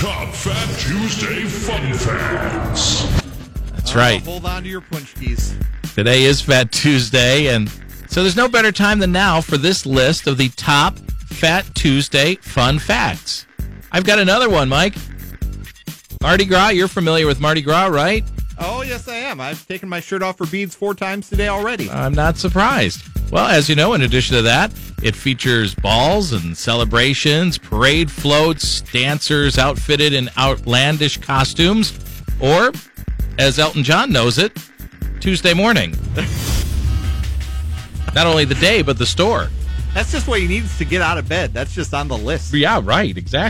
Top Fat Tuesday Fun Facts. That's right. Hold on to your paczkis. Today is Fat Tuesday, and so there's no better time than now for this list of the top Fat Tuesday fun facts. I've got another one, Mike. Mardi Gras, you're familiar with Mardi Gras, right? Oh, yes, I am. I've taken my shirt off for beads four times today already. I'm not surprised. Well, as you know, in addition to that, it features balls and celebrations, parade floats, dancers outfitted in outlandish costumes, or, as Elton John knows it, Tuesday morning. Not only the day, but the store. That's just what he needs to get out of bed. That's just on the list. Yeah, right, exactly.